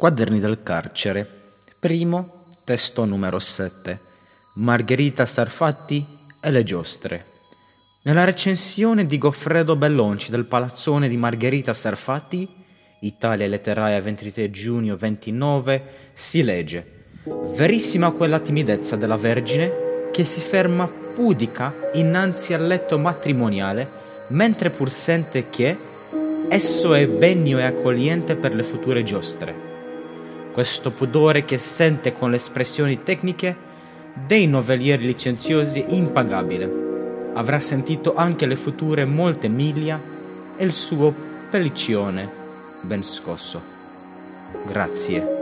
Quaderni del carcere. Primo, testo numero 7. Margherita Sarfatti e le giostre. Nella recensione di Goffredo Bellonci del palazzone di Margherita Sarfatti, Italia letteraria 23 giugno 29, si legge Verissima quella timidezza della Vergine che si ferma pudica innanzi al letto matrimoniale, mentre pur sente che esso è benio e accogliente per le future giostre questo pudore che sente con le espressioni tecniche dei novelieri licenziosi impagabile. Avrà sentito anche le future molte miglia e il suo pelliccione ben scosso. Grazie.